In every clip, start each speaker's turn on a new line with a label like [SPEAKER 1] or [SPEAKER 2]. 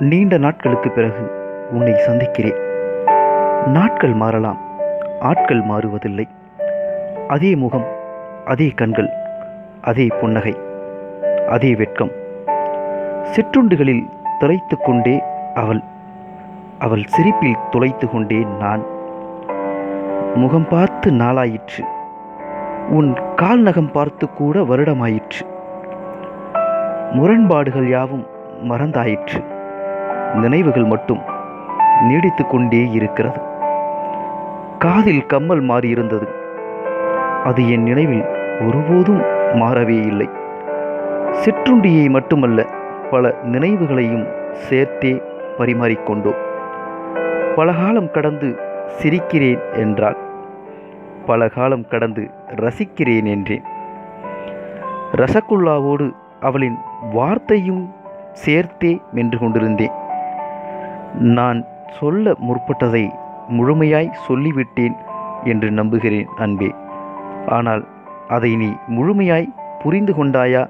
[SPEAKER 1] நீண்ட நாட்களுக்கு பிறகு உன்னை சந்திக்கிறேன். நாட்கள் மாறலாம் ஆட்கள் மாறுவதில்லை. அதே முகம் அதே கண்கள் அதே புன்னகை அதே வெட்கம். சிற்றுண்டுகளில் துளைத்து கொண்டே அவள் அவள் சிரிப்பில் துளைத்து கொண்டே நான். முகம் பார்த்து நாளாயிற்று. உன் கால் நகம் பார்த்து கூட வருடமாயிற்று. முரண்பாடுகள் யாவும் மறந்தாயிற்று. நினைவுகள் மட்டும் நீடித்து கொண்டே இருக்கிறது. காதில் கம்மல் மாறியிருந்தது. அது என் நினைவில் ஒருபோதும் மாறவே இல்லை. சிற்றுண்டியை மட்டுமல்ல பல நினைவுகளையும் சேர்த்தே பரிமாறிக்கொண்டோம் பல காலம் கடந்து சிரிக்கிறேன் என்றாள். பல காலம் கடந்து ரசிக்கிறேன் என்றேன். ரசகுல்லாவோடு அவளின் வார்த்தையும் சேர்த்தே மென்று கொண்டிருந்தேன். நான் சொல்ல முற்பட்டதை முழுமையாய் சொல்லிவிட்டேன் என்று நம்புகிறேன் அன்பே. ஆனால் அதை நீ முழுமையாய் புரிந்து கொண்டாயா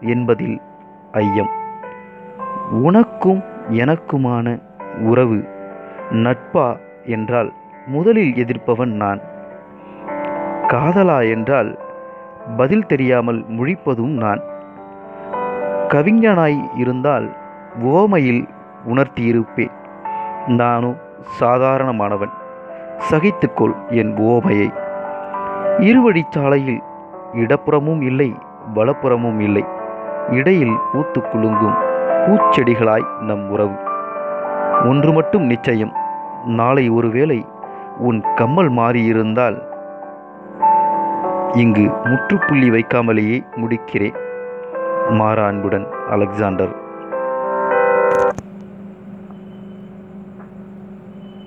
[SPEAKER 1] என்பதில் ஐயம். உனக்கும் எனக்குமான உறவு நட்பா என்றால் முதலில் எதிர்ப்பவன் நான். காதலா என்றால் பதில் தெரியாமல் முழிப்பதும் நான். கவிஞனாய் இருந்தால் ஓமையில் உணர்த்தியிருப்பேன். நானும் சாதாரணமானவன். சகித்துக்கொள் என் ஓமையை இருவழிச்சாலையில் இடப்புறமும் இல்லை வலப்புறமும் இல்லை. இடையில் பூத்து குலுங்கும் பூச்செடிகளாய் நம் உறவு. ஒன்று மட்டும் நிச்சயம் நாளை ஒருவேளை உன் கம்மல் மாறியிருந்தால் இங்கு முற்றுப்புள்ளி வைக்காமலேயே முடிக்கிறேன் மாற அன்புடன் அலெக்சாண்டர்.